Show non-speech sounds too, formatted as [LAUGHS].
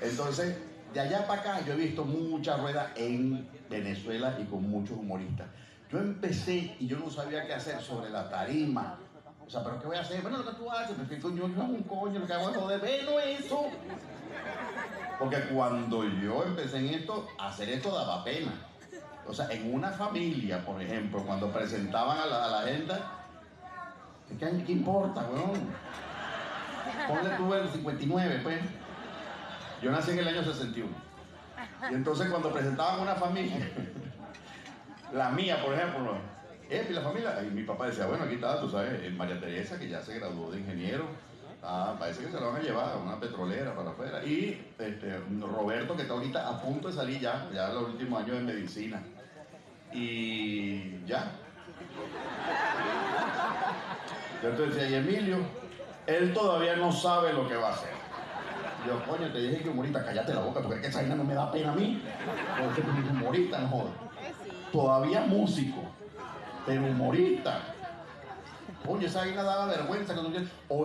Entonces, de allá para acá yo he visto muchas ruedas en Venezuela y con muchos humoristas. Yo empecé y yo no sabía qué hacer sobre la tarima. O sea, ¿pero qué voy a hacer? Bueno, lo que tú haces, me coño, yo hago un coño, lo que hago es joder, bueno eso. Porque cuando yo empecé en esto, hacer esto daba pena. O sea, en una familia, por ejemplo, cuando presentaban a la, a la agenda, ¿qué, importa, weón? Ponle tú el 59, pues. Yo nací en el año 61. Y entonces cuando presentaban una familia, [LAUGHS] la mía, por ejemplo, eh, y familia, y mi papá decía, bueno, aquí está, tú sabes, eh, María Teresa, que ya se graduó de ingeniero, ah, parece que se la van a llevar a una petrolera para afuera, y este, Roberto, que está ahorita a punto de salir ya, ya los últimos años de medicina, y ya. Entonces y Emilio, él todavía no sabe lo que va a hacer. Yo, coño, te dije que humorista, cállate la boca, porque esa vaina no me da pena a mí. Porque tú humorista, no jodas. Todavía músico, pero humorista. Oye, esa vaina daba vergüenza. cuando yo- O